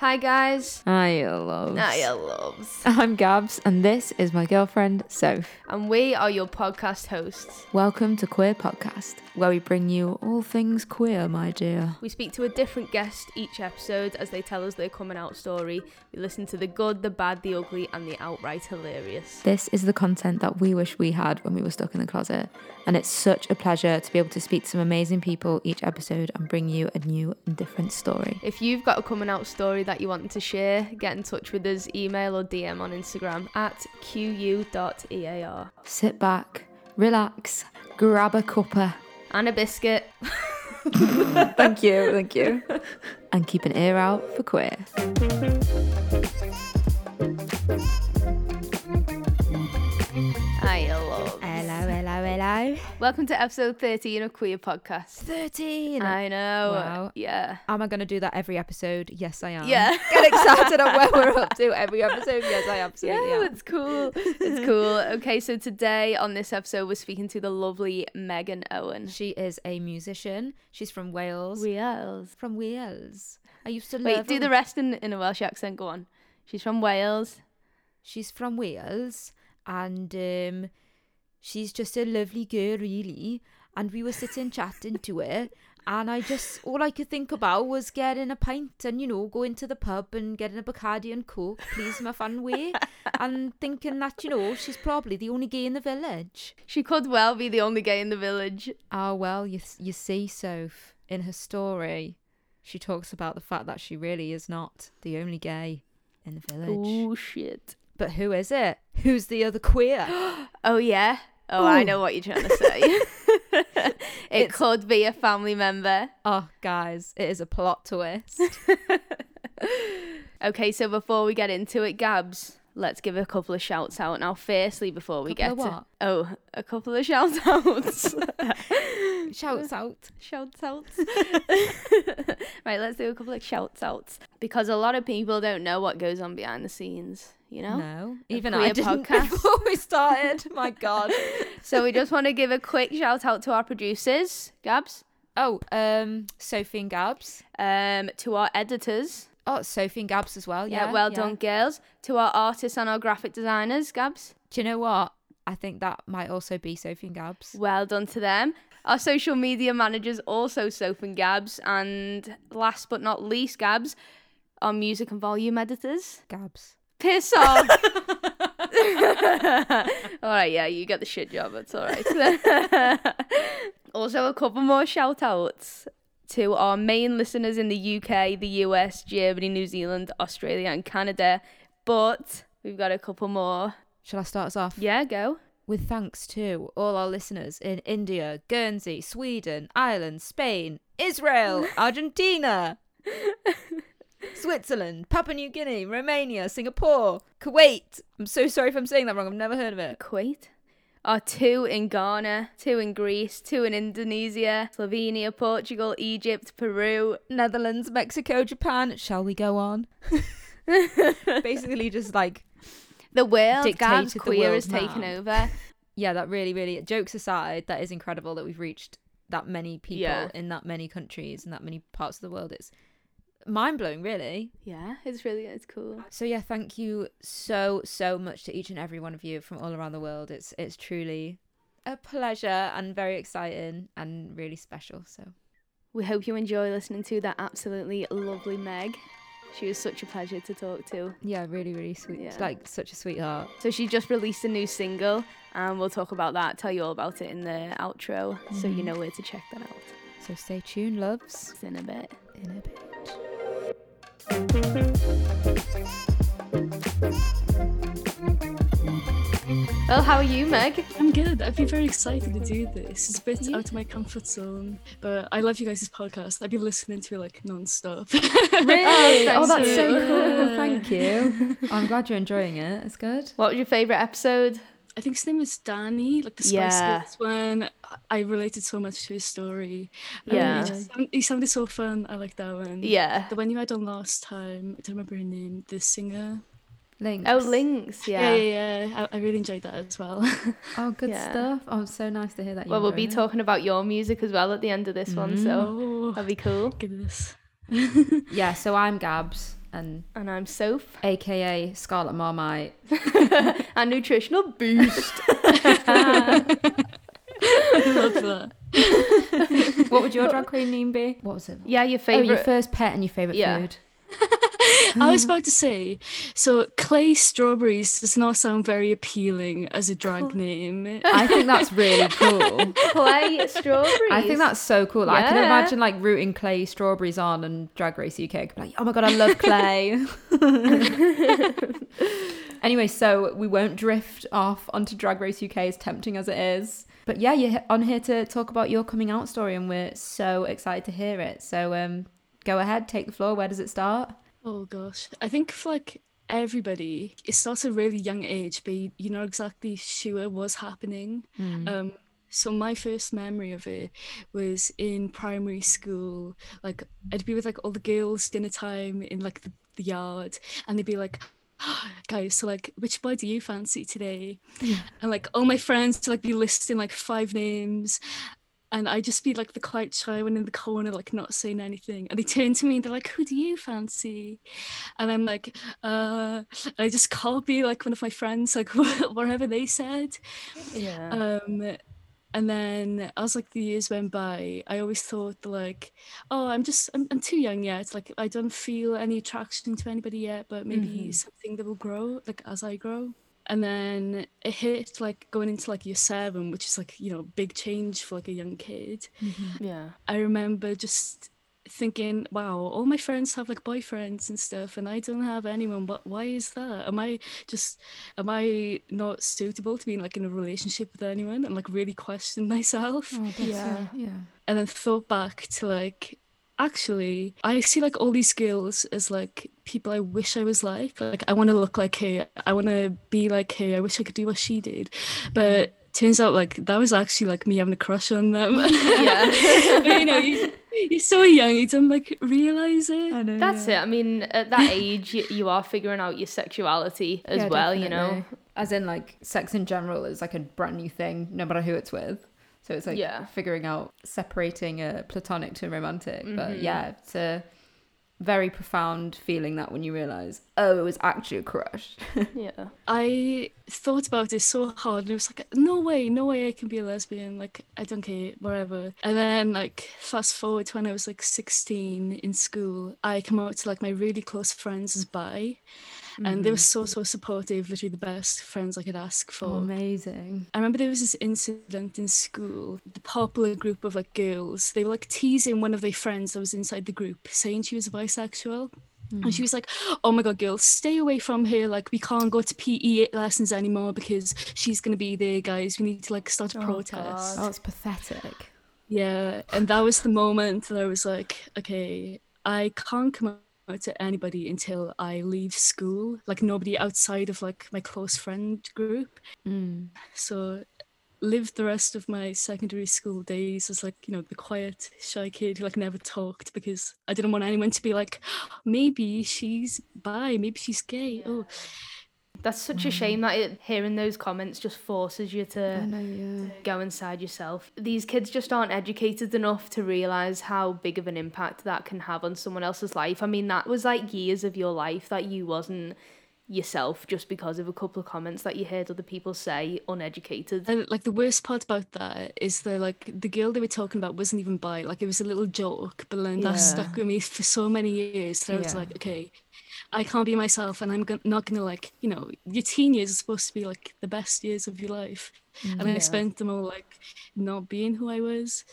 Hi guys. Hi, loves. Hiya loves. I'm Gabs, and this is my girlfriend, Soph. And we are your podcast hosts. Welcome to Queer Podcast, where we bring you all things queer, my dear. We speak to a different guest each episode as they tell us their coming out story. We listen to the good, the bad, the ugly, and the outright hilarious. This is the content that we wish we had when we were stuck in the closet, and it's such a pleasure to be able to speak to some amazing people each episode and bring you a new and different story. If you've got a coming out story that you want to share, get in touch with us, email or DM on Instagram at qu.ear. Sit back, relax, grab a cuppa. And a biscuit. Thank you, thank you. And keep an ear out for queer. Hello. Welcome to episode 13 of Queer Podcast. 13. I know. Wow. Yeah. Am I going to do that every episode? Yes, I am. Yeah. Get excited at where we're up to every episode. Yes, I absolutely Yeah, am. it's cool. It's cool. Okay, so today on this episode, we're speaking to the lovely Megan Owen. She is a musician. She's from Wales. Wales. from Wales. I used to Wait, love do her. the rest in, in a Welsh accent. Go on. She's from Wales. She's from Wales and um, she's just a lovely girl, really. And we were sitting chatting to her, and I just all I could think about was getting a pint and you know going to the pub and getting a Bacardi and Coke, please my fun way, and thinking that you know she's probably the only gay in the village. She could well be the only gay in the village. Oh well, you you see, Soph, in her story, she talks about the fact that she really is not the only gay in the village. Oh, shit. But who is it? Who's the other queer? Oh, yeah. Oh, I know what you're trying to say. it It's- could be a family member. oh, guys, it is a plot twist. Okay, so before we get into it, Gabs, let's give a couple of shouts out. Now, firstly, before we get to. Oh, a couple of shout outs. Shouts out. Shouts out. right, let's do a couple of shouts outs. Because a lot of people don't know what goes on behind the scenes, you know? No, even I didn't podcast. before we started. My God. So we just want to give a quick shout out to our producers, Gabs, Oh, um, Sophie and Gabs. um, to our editors. Oh, Sophie and Gabs as well. Yeah, Yeah, well yeah. done, girls. To our artists and our graphic designers, Gabs. Do you know what? I think that might also be Sophie and Gabs. Well done to them. Our social media managers, also Sophie and Gabs. And last but not least, Gabs, our music and volume editors. Gabs. Piss off. all right, yeah, you get the shit job. It's all right. also, a couple more shout outs to our main listeners in the UK, the US, Germany, New Zealand, Australia, and Canada. But we've got a couple more. Shall I start us off? Yeah, go. With thanks to all our listeners in India, Guernsey, Sweden, Ireland, Spain, Israel, Argentina, Switzerland, Papua New Guinea, Romania, Singapore, Kuwait. I'm so sorry if I'm saying that wrong. I've never heard of it. Kuwait. Are two in Ghana, two in Greece, two in Indonesia, Slovenia, Portugal, Egypt, Peru. Netherlands, Mexico, Japan. Shall we go on? Basically, just like, The world, Gabs, queer has taken over. yeah, that really, really, jokes aside, that is incredible that we've reached that many people Yeah. in that many countries and that many parts of the world. It's mind blowing, really. Yeah, it's really it's cool. So yeah, thank you so so much to each and every one of you from all around the world. It's it's truly a pleasure and very exciting and really special. So We hope you enjoy listening to that absolutely lovely Meg. She was such a pleasure to talk to. yeah, really really sweet. Yeah. Like such a sweetheart. So she just released a new single, and we'll talk about that, tell you all about it in the outro, so you Mhm. know where to check that out. So stay tuned, loves. It's in a bit. In a bit. Well, how are you, Meg? I'm good. I've been very excited to do this. It's a bit out of my comfort zone, but I love you guys' podcast. I've been listening to it like non-stop. Really? Oh, oh that's so cool. Yeah. Thank you. I'm glad you're enjoying it. It's good. What was your favourite episode? I think his name is Danny, like the Spice Yeah. Girls one. I related so much to his story. Um, Yeah. he, just he sounded so fun. I like that one. Yeah. The one you had on last time, I don't remember her name, the singer. Links. Oh, Links. Yeah, Yeah. yeah, yeah. I, I really enjoyed that as well. Oh, good Yeah. stuff. Oh, so nice to hear that. you Well, we'll be it. talking about your music as well at the end of this one, so oh, that'll be cool. goodness. Yeah, so I'm Gabs. And And I'm Soph. AKA Scarlet Marmite. and nutritional boost. Love that. What would your drag queen name be? What was it? yeah, your Oh, favorite. your first pet and your favorite Yeah. food. I was about to say, so clay strawberries does not sound very appealing as a drag name. I think that's really cool. clay strawberries. I think that's so cool. Like, I can imagine like rooting clay strawberries on and Drag Race UK. I'd be like, oh my god, I love clay. anyway, so we won't drift off onto Drag Race UK, as tempting as it is. But yeah, you're on here to talk about your coming out story, and we're so excited to hear it. So um, go ahead, take the floor. Where does it start? Oh gosh, I think for like everybody, it starts at a really young age, but you- you're not exactly sure what's happening. Um, so my first memory of it was in primary school. Like I'd be with like all the girls dinner time in like the, the yard, and they'd be like. Guys, so like, which boy do you fancy today? And like, all my friends to like be listing like five names, and I just be like the quiet shy one in the corner, like not saying anything. And they turn to me and they're like, "Who do you fancy?" And I'm like, "Uh," I just copy like one of my friends, like whatever they said. Yeah. Um, and then as like the years went by, I always thought like, "Oh, I'm just I'm, I'm too young yet. Like I don't feel any attraction to anybody yet, but maybe something that will grow like as I grow." And then it hit like going into like year seven, which is like you know big change for like a young kid. Mm-hmm. yeah. I remember just thinking, wow, all my friends have like boyfriends and stuff, and I don't have anyone. But why is that? Am I just, am I not suitable to being like in a relationship with anyone? And like really question myself. Oh, yeah. yeah. And then thought back to like, actually, I see like all these girls as like people I wish I was like. Like, I want to look like her. I want to be like her. I wish I could do what she did. But turns out like that was actually like me having a crush on them. Yeah. But, you know, you, you're so young, you don't like realize it. I know. That's it. I mean, at that age, you, you are figuring out your sexuality as Yeah, well, you know? As in, like, sex in general is like a brand new thing, no matter who it's with. So it's like Yeah. figuring out separating a platonic to romantic. But Mm-hmm. yeah, it's a very profound feeling that when you realize, oh, it was actually a crush. Yeah. I thought about it so hard and it was like, no way, no way I can be a lesbian. Like, I don't care, whatever. And then, like, fast forward to when I was like 16 in school, I come out to like my really close friends as bi. And they were mm-hmm. so, so supportive, literally the best friends I could ask for. Oh, amazing. I remember there was this incident in school. The popular group of like girls, they were like teasing one of their friends that was inside the group, saying she was bisexual. And she mm-hmm. was like, "Oh my god, girls, stay away from her. Like, we can't go to PE lessons anymore because she's gonna be there, guys. We need to like start a oh, protest." Oh, it's pathetic. Yeah, and that was the moment that I was like, "Okay, I can't come to anybody until I leave school. Like, nobody outside of like my close friend group." Mm. So lived the rest of my secondary school days as like you know the quiet shy kid who like never talked because i didn't want anyone to be like maybe she's bi maybe she's gay oh That's such a mm. shame that it, hearing those comments just forces you to know, yeah. go inside yourself. These kids just aren't educated enough to realize how big of an impact that can have on someone else's life. I mean, that was like years of your life that you wasn't yourself just because of a couple of comments that you heard other people say uneducated. and like the worst part about that is that like the girl they were talking about wasn't even bi like it was a little joke but then that stuck with me for so many years that i was like okay I can't be myself, and I'm go- not gonna like you know your teen years are supposed to be like the best years of your life, mm, and I spent them all like not being who I was.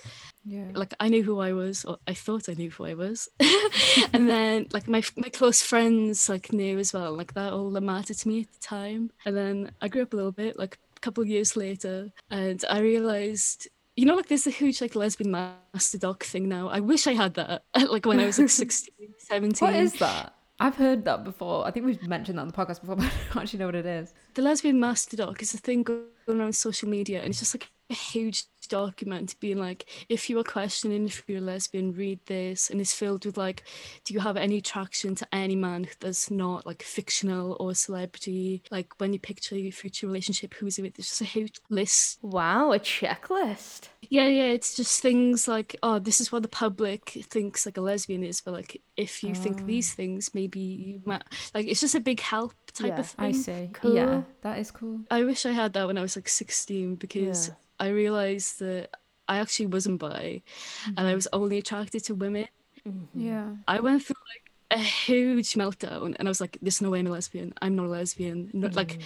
Yeah. Like I knew who I was, or I thought I knew who I was, and then like my my close friends like knew as well. Like that all that mattered to me at the time. And then I grew up a little bit, like a couple of years later, and I realized you know, like there's a huge like lesbian master doc thing now. I wish I had that like when I was like 16, 17. What is that? I've heard that before. I think we've mentioned that on the podcast before, but I don't actually know what it is. the lesbian master doc is a thing going around social media and it's just like a huge document being like, if you are questioning if you're a lesbian, read this. And it's filled with like, do you have any attraction to any man that's not like fictional or celebrity? Like when you picture your future relationship, who's it with? There's just a huge list. Wow, a checklist. Yeah, yeah, it's just things like, oh, this is what the public thinks like a lesbian is, but like if you think oh. these things, maybe you might like it's just a big help type Yeah, of thing. I see. Cool. Yeah, that is cool. I wish I had that when I was like 16 because Yeah. I realized that I actually wasn't bi and I mm-hmm. was only attracted to women. Mm-hmm. Yeah. I went through like a huge meltdown and I was like, there's no way I'm a lesbian. I'm not a lesbian. No, Like, mm-hmm.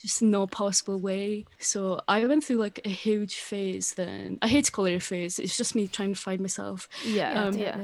just no possible way. So I went through like a huge phase then. I hate to call it a phase, it's just me trying to find myself. Yeah, Um, yeah.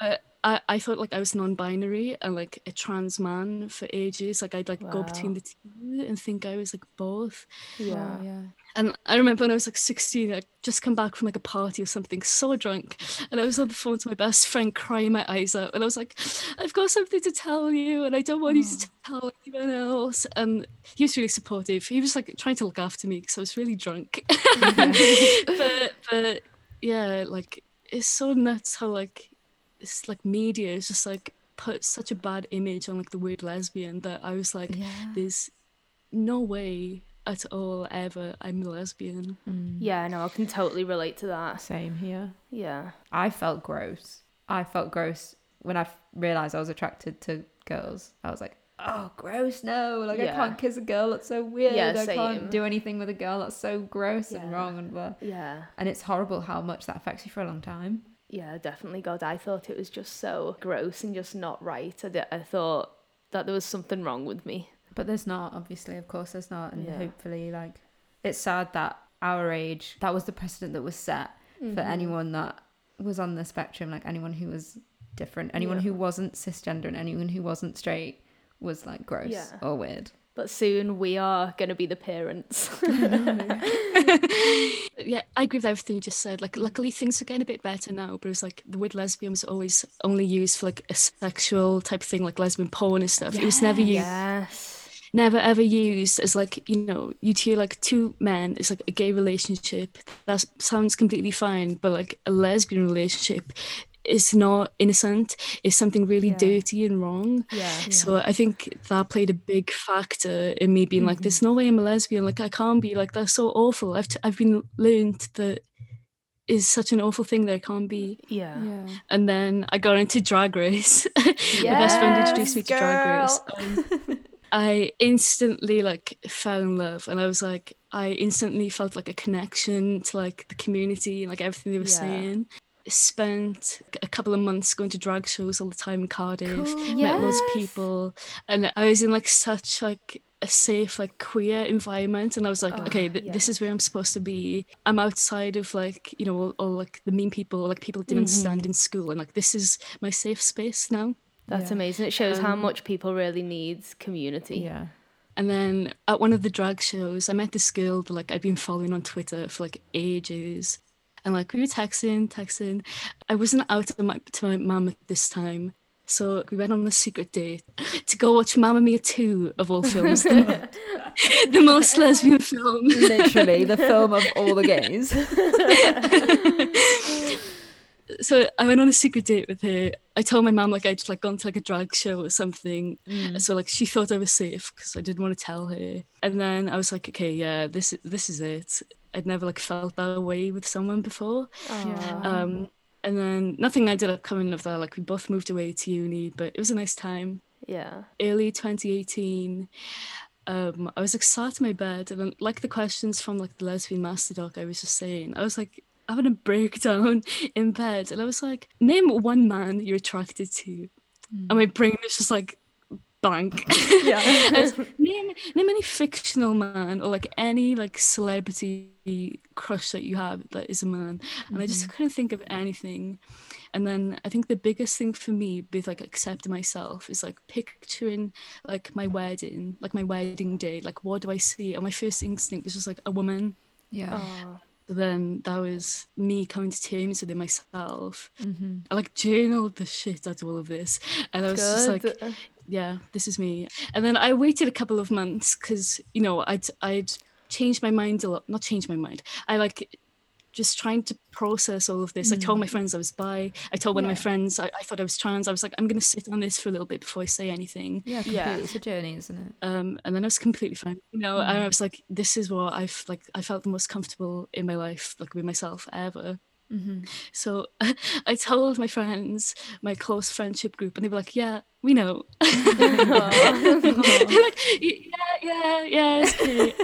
But I, I thought like I was non-binary and like a trans man for ages. Like I'd like go between the two and think I was like both. Yeah. Yeah. And I remember when I was like 16, I'd just come back from like a party or something, so drunk. And I was on the phone to my best friend, crying my eyes out. And I was like, I've got something to tell you, and I don't want you to mm. tell anyone else. And he was really supportive. He was like trying to look after me because I was really drunk. but, but yeah, like it's so nuts how like it's like media is just like put such a bad image on like the word lesbian that I was like, Yeah. there's no way at all ever I'm a lesbian. Mm. Yeah, no, I can totally relate to that. Same here. Yeah. I felt gross. I felt gross when I realized I was attracted to girls. I was like, oh, gross, no. Like, I can't kiss a girl. That's so weird. Yeah, I same. can't do anything with a girl. That's so gross and wrong. And, blah. Yeah. and it's horrible how much that affects you for a long time. Yeah, definitely. God, I thought it was just so gross and just not right. I, I thought that there was something wrong with me. But there's not, obviously. Of course, there's not. And Yeah. hopefully, like, it's sad that our age, that was the precedent that was set for Mm-hmm. anyone that was on the spectrum, like anyone who was different, anyone Yeah. who wasn't cisgender, and anyone who wasn't straight was like gross Yeah. or weird. But soon we are going to be the parents. Yeah, I agree with everything you just said. Like, luckily things are getting a bit better now, but it's like the word lesbian was always only used for like a sexual type of thing, like lesbian porn and stuff. It was never used, yes. Never ever used as like, you know, you two like two men, it's like a gay relationship. That sounds completely fine, but like a lesbian relationship is not innocent, it's something really Yeah. dirty and wrong. Yeah. So I think that played a big factor in me being like, mm-hmm. "There's no way I'm a lesbian. Like I can't be. Like that's so awful. I've t- I've been learned that is such an awful thing that I can't be." Yeah. Yeah. And then I got into Drag Race. My best friend introduced me to Drag Race. Um, and I instantly like fell in love, and I was like, I instantly felt like a connection to like the community and like everything they were Yeah. saying. Spent a couple of months going to drag shows all the time in Cardiff. Cool. Met loads of people, and I was in like such like a safe like queer environment, and I was like, Oh, okay, th- yeah. this is where I'm supposed to be. I'm outside of like you know all, all like the mean people, like people didn't Mm-hmm. stand in school, and like this is my safe space now. That's Yeah. amazing. It shows how Um, much people really needs community. Yeah. And then at one of the drag shows, I met this girl that like I'd been following on Twitter for like ages. And like we were texting, texting. I wasn't out to my to my mum at this time. So we went on a secret date to go watch Mamma Mia 2 of all films. the, the most lesbian film. Literally the film of all the gays. so I went on a secret date with her. I told my mum like I'd like gone to like a drag show or something. So like she thought I was safe because I didn't want to tell her. And then I was like, okay, yeah, this this is it. I'd never like felt that way with someone before. Aw. Um, and then nothing ended up coming of that. Like we both moved away to uni, but it was a nice time. yeah. Early 2018. Um, I was like sat in my bed and like the questions from like the lesbian master doc I was just saying, I was like having a breakdown in bed and I was like, name one man you're attracted to. Hmm. And my brain was just like blank. Yeah. Was, name name any fictional man or like any like celebrity crush that you have that is a man. And I just mm-hmm. couldn't think of anything. And then I think the biggest thing for me with like accepting myself is like picturing like my wedding, like my wedding day. Like what do I see? And my first instinct was just like a woman. Yeah. Aw. But then that was me coming to terms with it myself. Mm-hmm. I like journaled the shit out of all of this. And I was just like, yeah, this is me. And then I waited a couple of months because you know I'd I'd changed my mind a lot. Not changed my mind. I like just trying to process all of this. I told my friends I was bi. I told one of my friends I, I thought I was trans. I was like, I'm going to sit on this for a little bit before I say anything. Yeah, Yeah. It's a journey, isn't it? Um, and then I was completely fine. You know, and I was like, this is what I've like. I felt the most comfortable in my life, like with myself ever. Mm-hmm. So I told my friends, my close friendship group, and they were like, "Yeah, we know." They're like, "Yeah, yeah, yeah, it's okay."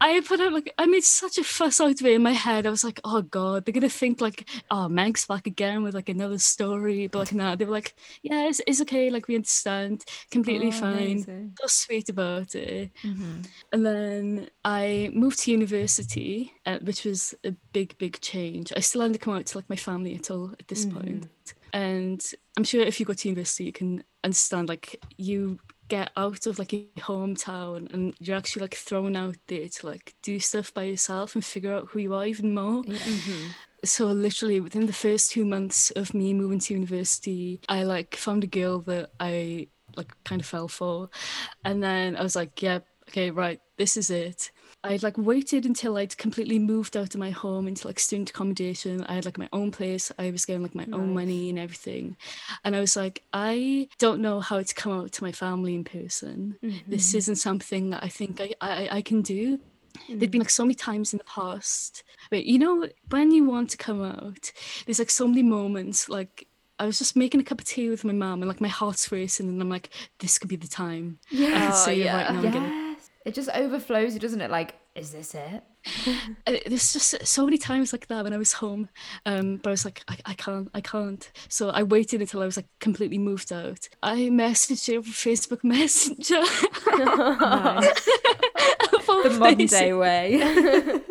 I put out like I made such a fuss out of it in my head. I was like, "Oh God, they're gonna think like, oh, Meg's back again with like another story." But like, no, they were like, "Yeah, it's, it's okay. Like we understand, completely Oh, fine." So sweet about it. Mm-hmm. And then I moved to university, uh, which was a big, big change. I still hadn't come out to like my family at all at this point. And I'm sure if you go to university, you can understand like you get out of like your hometown and you're actually like thrown out there to like do stuff by yourself and figure out who you are even more. Mm-hmm. So literally within the first two months of me moving to university, I like found a girl that I like kind of fell for. And then I was like, yeah, okay, right, this is it. I'd like waited until I'd completely moved out of my home into like student accommodation. I had like my own place. I was getting like my own money and everything. And I was like, I don't know how to come out to my family in person. This mm-hmm. isn't something that I think I, I, I can do. There'd been like so many times in the past. But you know, when you want to come out, there's like so many moments like I was just making a cup of tea with my mum and like my heart's racing and I'm like, this could be the time. I can Oh, say it yeah. Uh, right now. I'm gonna Yes. It just overflows you, doesn't it? Like, is this it? uh, there's just so many times like that when I was home. Um, but I was like, I, I can't, I can't. So I waited until I was like completely moved out. I messaged over Facebook Messenger. Nice. Of all the modern day way.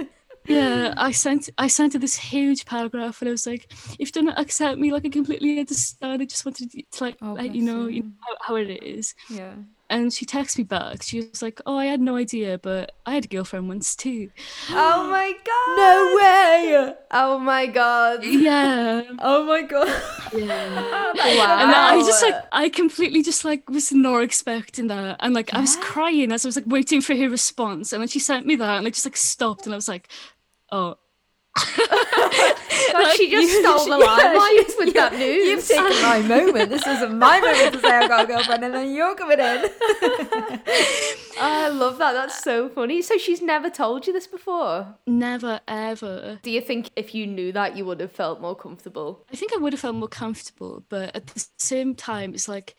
Yeah, I sent I sent her this huge paragraph and I was like, if you don't accept me, like I completely understand. I just wanted to like Oh, let you know, you know how, how it is. yeah. And she texted me back. She was like, "Oh, I had no idea, but I had a girlfriend once too." Oh my god. No way! Oh my god. Yeah, Oh my god. yeah. Wow. And I just like I completely just like was not expecting that, and like I was crying as I was like waiting for her response, and then she sent me that, and I just like stopped, and I was like, "Oh." God, she just You- stole the yeah, limelight she- with that news. You've taken my moment. This isn't my moment to say I've got a girlfriend, and then you're coming in. I love that. That's so funny. So she's never told you this before. Never ever. Do you think if you knew that you would have felt more comfortable? I think I would have felt more comfortable, but at the same time, it's like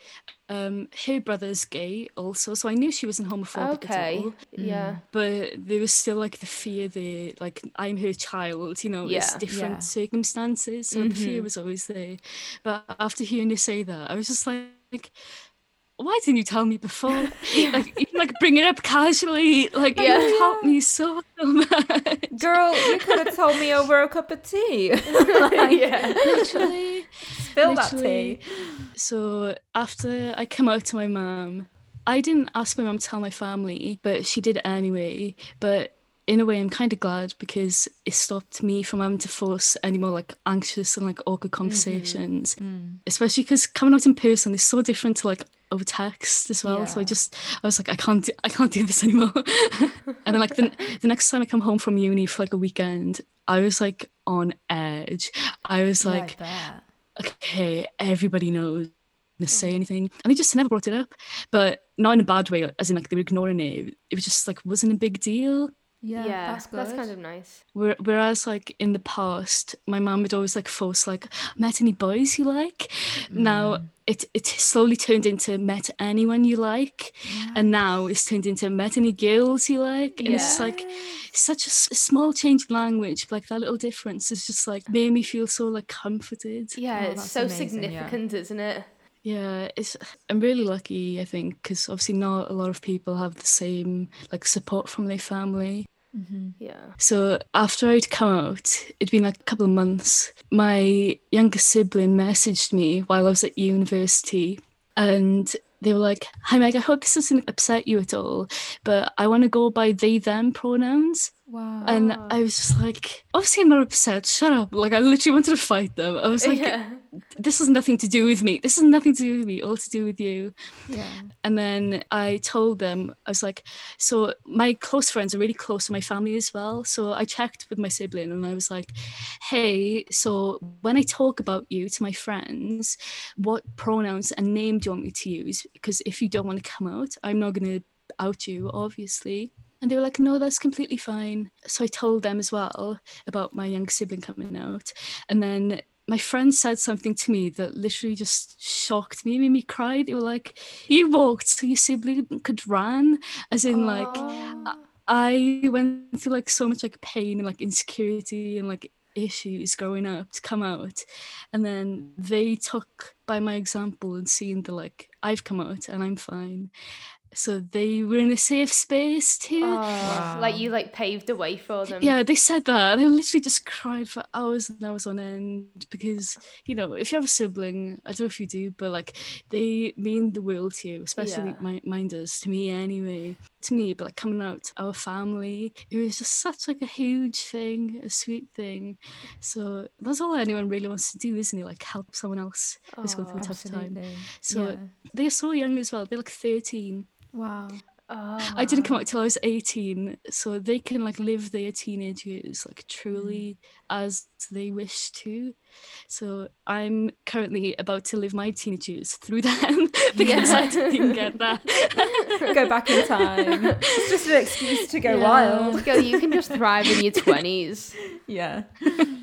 um, her brother's gay also, so I knew she wasn't homophobic at Okay. all. Yeah. But there was still like the fear there, like I'm her child, you know, it's Yeah. Mm-hmm. different Yeah. circumstances, so the fear was always there. But after hearing you say that, I was just like, why didn't you tell me before? like, even like bring it up casually, like Yeah. you helped me so much. Girl, you could have told me over a cup of tea. yeah. Literally. Spill that tea. So after I come out to my mum, I didn't ask my mum to tell my family, but she did anyway. But in a way, I'm kind of glad because it stopped me from having to force any more like anxious and like awkward conversations. Especially because coming out in person is so different to like over text as well. So I just I was like I can't do, I can't do this anymore. and then like the, the next time I come home from uni for like a weekend, I was like on edge. I was like. Okay, everybody knows to say anything. And they just never brought it up. But not in a bad way, as in like they were ignoring it. It was just like wasn't a big deal. Yeah, Yeah. that's good. That's kind of nice. Whereas like in the past, my mum would always like force like met any boys you like. Now mm. it it slowly turned into met anyone you like, and now it's turned into met any girls you like. And it's just like such a, s- a small change in language, but like that little difference is just like made me feel so like comforted. Yeah, Oh, it's so amazing, yeah. significant, isn't it? Yeah, it's I'm really lucky, I think, because obviously not a lot of people have the same like support from their family. Mm-hmm. Yeah. So after I'd come out, it'd been like a couple of months. My younger sibling messaged me while I was at university, and they were like, "Hi Meg, I hope this doesn't upset you at all, but I want to go by they them pronouns." Wow. And. I was just like, obviously I'm not upset. Shut up. Like I literally wanted to fight them. I was like, yeah. this has nothing to do with me. This has nothing to do with me. All to do with you. yeah. And then I told them, I was like, so my close friends are really close to my family as well. So I checked with my sibling and I was like, hey, so when I talk about you to my friends, what pronouns and name do you want me to use? Because if you don't want to come out, I'm not going to out you, obviously. And they were like, no, that's completely fine. So I told them as well about my young sibling coming out. And then my friend said something to me that literally just shocked me, made me cry. They were like, You walked so your sibling could run. As in, like, Oh. I went through like so much like pain and like insecurity and like issues growing up to come out. And then they took by my example and seeing the like, I've come out and I'm fine. So they were in a safe space too. Oh, Like you like paved the way for them. Yeah, they said that. And I literally just cried for hours and hours on end because, you know, if you have a sibling, I don't know if you do, but like they mean the world to you, especially Yeah. my, mine does to me anyway. To me, but like coming out to our family, it was just such like a huge thing, a sweet thing. So that's all anyone really wants to do, isn't it? Like help someone else who's going through a Oh, tough time. So yeah. they're so young as well. They're like 13. Wow. Oh. I didn't come out till I was 18, so they can like live their teenage years like truly mm. as they wish to. So I'm currently about to live my teenage years through them because I didn't get that. Go back in time. It's just an excuse to go Yeah. wild. Girl, you can just thrive in your twenties. Yeah.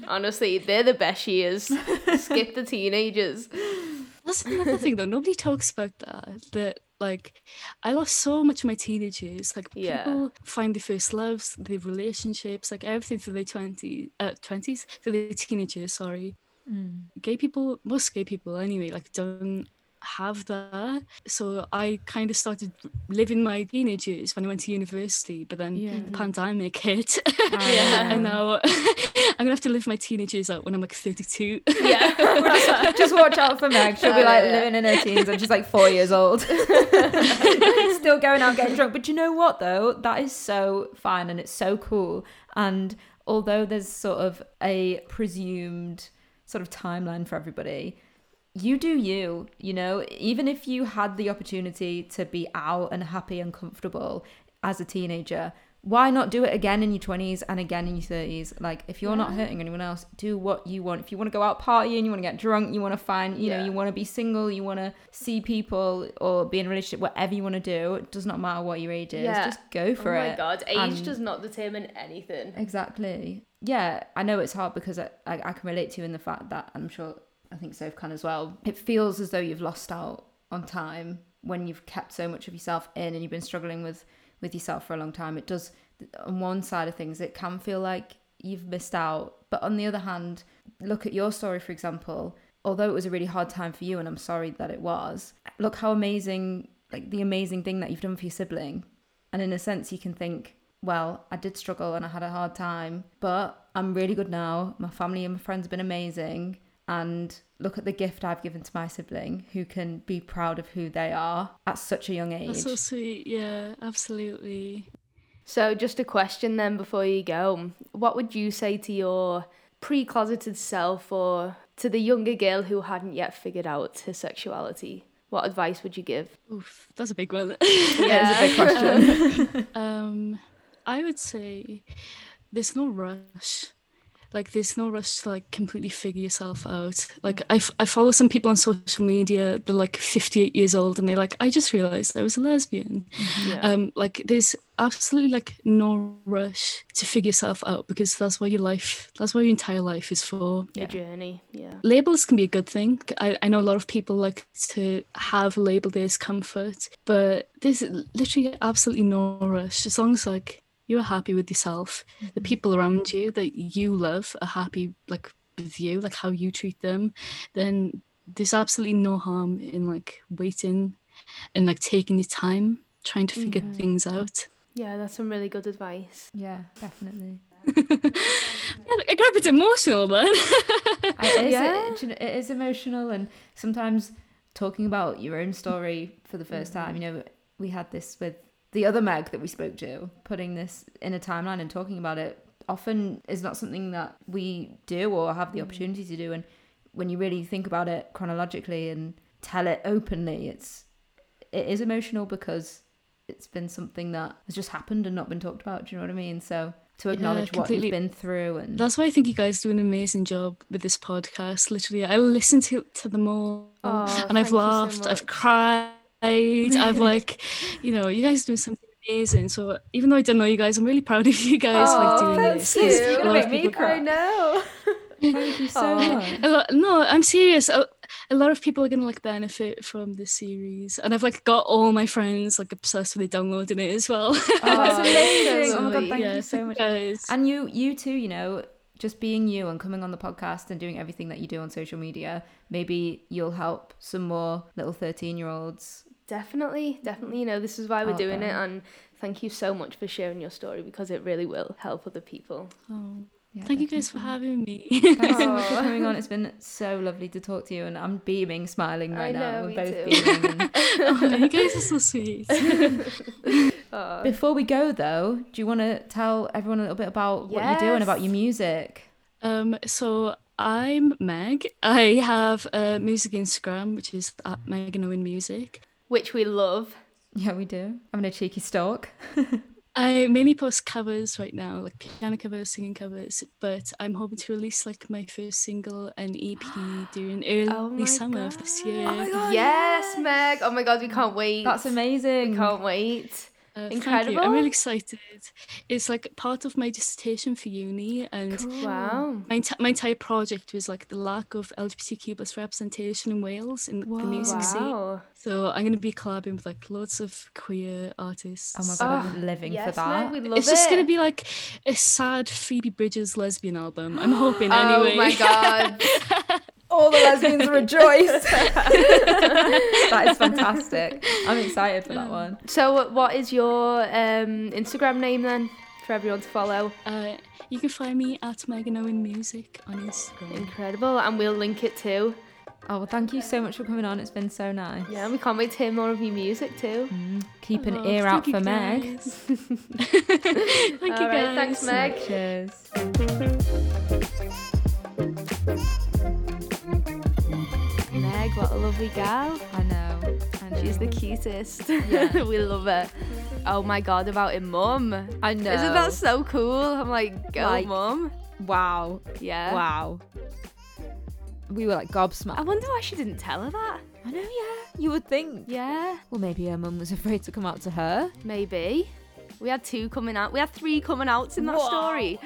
Honestly, they're the best years. Skip the teenagers. That's another thing though. Nobody talks about that. That like I lost so much of my teenage years. Like Yeah. people find their first loves, their relationships, like everything through their twenties, uh, twenties, through their teenage years. Sorry. Mm. gay people most gay people anyway like don't have that so i kind of started living my teenage years when i went to university but then Yeah. the pandemic hit Yeah. and now i'm gonna have to live my teenage years out when i'm like 32 Yeah. just, just watch out for Meg. She'll be Oh, like yeah. living in her teens and she's like four years old. Still going out getting drunk. But you know what though? That is so fine and it's so cool. And although there's sort of a presumed sort of timeline for everybody, you do you, you know, even if you had the opportunity to be out and happy and comfortable as a teenager, why not do it again in your 20s and again in your 30s? Like, if you're not hurting anyone else, do what you want. If you want to go out partying, you want to get drunk, you want to find, you know, you want to be single, you want to see people or be in a relationship, whatever you want to do, it does not matter what your age is. Yeah. Just go oh for it. oh it. my god, age And- does not determine anything. Exactly. Yeah, I know it's hard because I, I, I can relate to you in the fact that I'm sure I think Soph can as well. It feels as though you've lost out on time when you've kept so much of yourself in and you've been struggling with with yourself for a long time. It does on one side of things it can feel like you've missed out, but on the other hand, look at your story for example. Although it was a really hard time for you and I'm sorry that it was. Look how amazing like the amazing thing that you've done for your sibling. And in a sense you can think well, I did struggle and I had a hard time, but I'm really good now. My family and my friends have been amazing. And look at the gift I've given to my sibling who can be proud of who they are at such a young age. that's so sweet yeah absolutely So, just a question then before you go. What would you say to your pre closeted self or to the younger girl who hadn't yet figured out her sexuality? What advice would you give? Oof, that's a big one Yeah, it's a big question. um i would say there's no rush like there's no rush to like completely figure yourself out like I, f- I follow some people on social media they're like 58 years old and they're like i just realized i was a lesbian Yeah. um like there's absolutely like no rush to figure yourself out because that's what your life that's what your entire life is for Your journey. Yeah. labels can be a good thing. I, I know a lot of people like to have a label there's comfort, but there's literally absolutely no rush. As long as like you're happy with yourself, the mm-hmm. people around you that you love are happy like with you, like how you treat them, then there's absolutely no harm in like waiting and like taking your time trying to figure things out. Yeah, that's some really good advice. yeah, definitely. Yeah, I got a bit emotional then. It is, Yeah. it, do you know, it is emotional, and sometimes talking about your own story for the 1st mm-hmm. time, you know, we had this with the other Meg that we spoke to, putting this in a timeline and talking about it often is not something that we do or have the mm. opportunity to do. And when you really think about it chronologically and tell it openly, it's it is emotional because it's been something that has just happened and not been talked about. Do you know what I mean? So to acknowledge what completely. you've been through and That's why I think you guys do an amazing job with this podcast. Literally, I listen to to them all, Oh, and I've you so laughed, I've cried, I've like, you know, you guys do something amazing. So even though I don't know you guys, I'm really proud of you guys like doing Oh, thank this. you. a lot make me cry now. thank you so much. Lot, no, I'm serious. A, a lot of people are gonna like benefit from this series, and I've like got all my friends like obsessed with downloading it as well. Oh, that's Oh, amazing. so Oh my god, thank Yeah, you so much. guys. And you you too, you know, just being you and coming on the podcast and doing everything that you do on social media, maybe you'll help some more little 13 year olds. Definitely, definitely. You know, this is why we're Out doing it, and thank you so much for sharing your story because it really will help other people. Oh, Yeah, thank you guys for having me. Thanks so much for coming on. It's been so lovely to talk to you, and I'm beaming, smiling I right now. We're me both too. beaming. and- oh, you guys are so sweet. Aw. Before we go, though, do you want to tell everyone a little bit about what you're doing, about your music? Um, so I'm Meg. I have a music Instagram, which is at Megan Owen Music. Which we love. Yeah, we do. I'm in a cheeky stalk. I mainly post covers right now, like piano covers, singing covers, but I'm hoping to release like my first single and EP during early Oh my summer of this year. Oh my God, yes, Meg. Oh my god, we can't wait. That's amazing. Can't wait. Uh, thank you. Incredible. I'm really excited. It's like part of my dissertation for uni, and Wow. my, enti- my entire project was like the lack of LGBTQ plus representation in Wales in the music scene. So I'm gonna be collabing with like loads of queer artists. Oh my god, I'm Oh, living yes, for that. Meg, we love it's just gonna be like a sad Phoebe Bridgers lesbian album. I'm hoping Oh anyway. Oh my god. All the lesbians rejoice. that is fantastic. I'm excited for that one. So, what is your um, Instagram name then for everyone to follow? Uh, you can find me at Megan Owen Music on Instagram. Incredible, and we'll link it too. Oh, well, thank you so much for coming on. It's been so nice. Yeah, we can't wait to hear more of your music too. Keep an Oh, ear out you for Meg. guys. thank you All right, guys. thanks, Meg. Cheers. A lovely gal. I know. I know. She's the cutest. Yeah. we love her. Oh my god, about her mum. I know. Isn't that so cool? I'm like, go Like- mum. wow? Yeah. Wow. We were like gobsmacked. I wonder why she didn't tell her that. I know, yeah. You would think. Yeah, Well, maybe her mum was afraid to come out to her. maybe. We had two coming out. We had three coming outs in that Wow. story.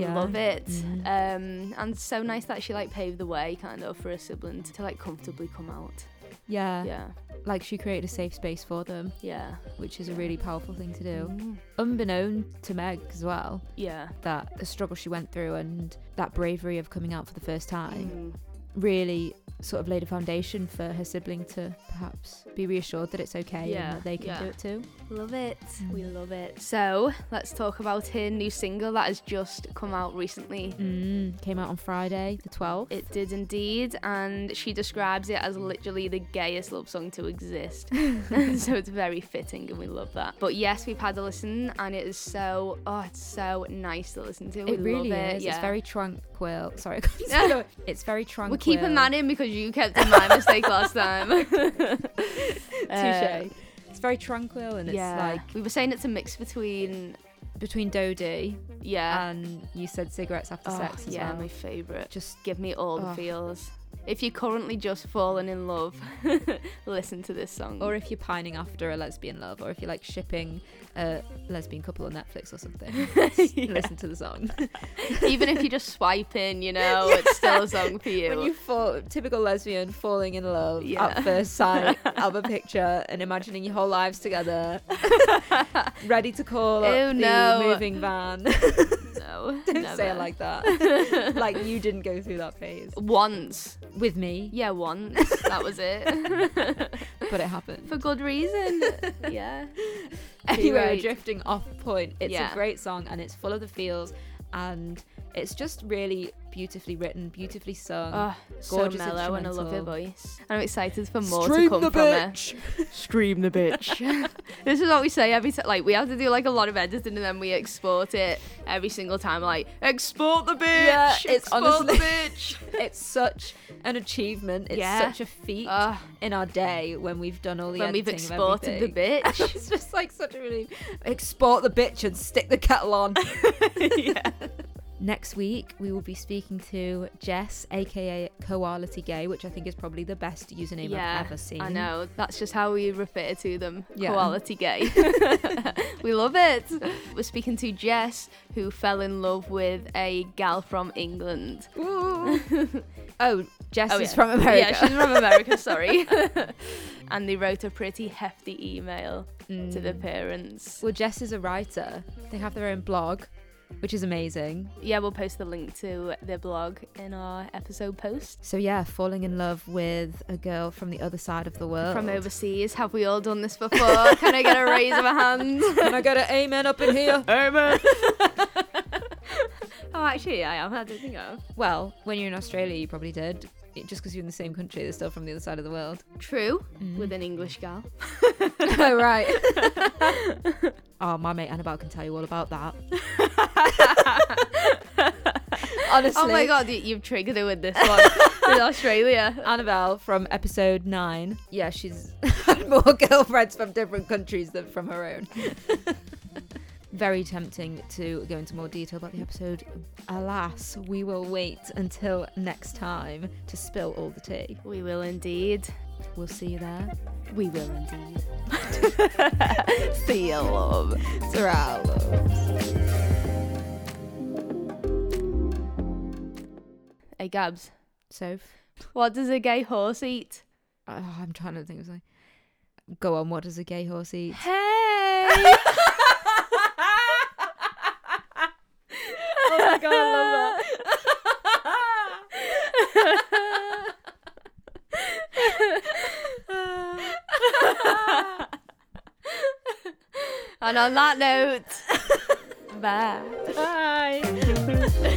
Yeah. Love it. Mm. Um, and so nice that she like paved the way, kind of, for her sibling to like comfortably come out. Yeah. Yeah, Like she created a safe space for them, yeah, which is a really powerful thing to do. Mm. Unbeknown to Meg as well, yeah. that the struggle she went through and that bravery of coming out for the first time Mm. really sort of laid a foundation for her sibling to perhaps be reassured that it's okay Yeah, and that they can yeah. do it too. Love it. We love it. So let's talk about her new single that has just come out recently. Mm, came out on Friday, the 12th. It did indeed, and she describes it as literally the gayest love song to exist. so it's very fitting, and we love that. But yes, we've had a listen, and it is so oh, it's so nice to listen to. We it really love it. is. Yeah. It's very tranquil. Sorry, I couldn't say that. it's very tranquil. We're keeping that in because you kept in my mistake last time. Touche. It's very tranquil and it's yeah, like we were saying it's a mix between between Dodie yeah, and you said cigarettes after oh, sex as yeah, well. my favorite. Just Give me all the Oh. feels. If you're currently just falling in love, listen to this song. or if you're pining after a lesbian love, or if you're like shipping a lesbian couple on Netflix or something, Yeah. listen to the song. Even if you're just swiping, you know, it's still a song for you. when you fall, typical lesbian falling in love Yeah. at first sight of a picture and imagining your whole lives together, ready to call up Ew, the no. moving van. no, Don't never. say it like that. like you didn't go through that phase once. With me, Yeah, once. that was it. but it happened. For good reason. Yeah. anyway, Right. drifting off point. It's Yeah. a great song and it's full of the feels and it's just really beautifully written, beautifully sung. Oh, so Gorgeous mellow and I love her instrumental. voice. I'm excited for more to come from her. Scream the bitch. this is what we say every time. Like we have to do like a lot of editing and then we export it every single time. Like export the bitch. Yeah, it's export honestly- the bitch. it's such an achievement. It's Yeah. such a feat Ugh. in our day when we've done all the when we've exported the bitch. it's just like such a relief. Export the bitch and stick the kettle on. yeah. Next week, we will be speaking to Jess, aka Koality Gay, which I think is probably the best username yeah, I've ever seen. I know. That's just how we refer to them. Yeah. Quality gay. we love it. We're speaking to Jess, who fell in love with a gal from England. Oh, Jess Oh, is yeah. from America. Yeah, she's from America, sorry. and they wrote a pretty hefty email to the Mm. parents. Well, Jess is a writer. They have their own blog, which is amazing. Yeah, we'll post the link to their blog in our episode post. So yeah, falling in love with a girl from the other side of the world. From overseas. Have we all done this before? Can I get a raise of a hand? Can I get an amen up in here? Amen. oh, actually, I am. I didn't think of. well, when you're in Australia, you probably did. Just because you're in the same country, they're still from the other side of the world. True, mm. with an English gal. oh right. oh, my mate Annabelle can tell you all about that. Honestly. Oh my god, you- you've triggered it with this one. with Australia. Annabelle from episode nine. Yeah, she's had more girlfriends from different countries than from her own. Very tempting to go into more detail about the episode. Alas, we will wait until next time to spill all the tea. We will indeed. We'll see you there. We will indeed. See you, love. Ta-ra. Hey, Gabs. Soph. What does a gay horse eat? Oh, I'm trying to think of something. Go on, what does a gay horse eat? Hey! oh my god, I and on that note, bye. Bye.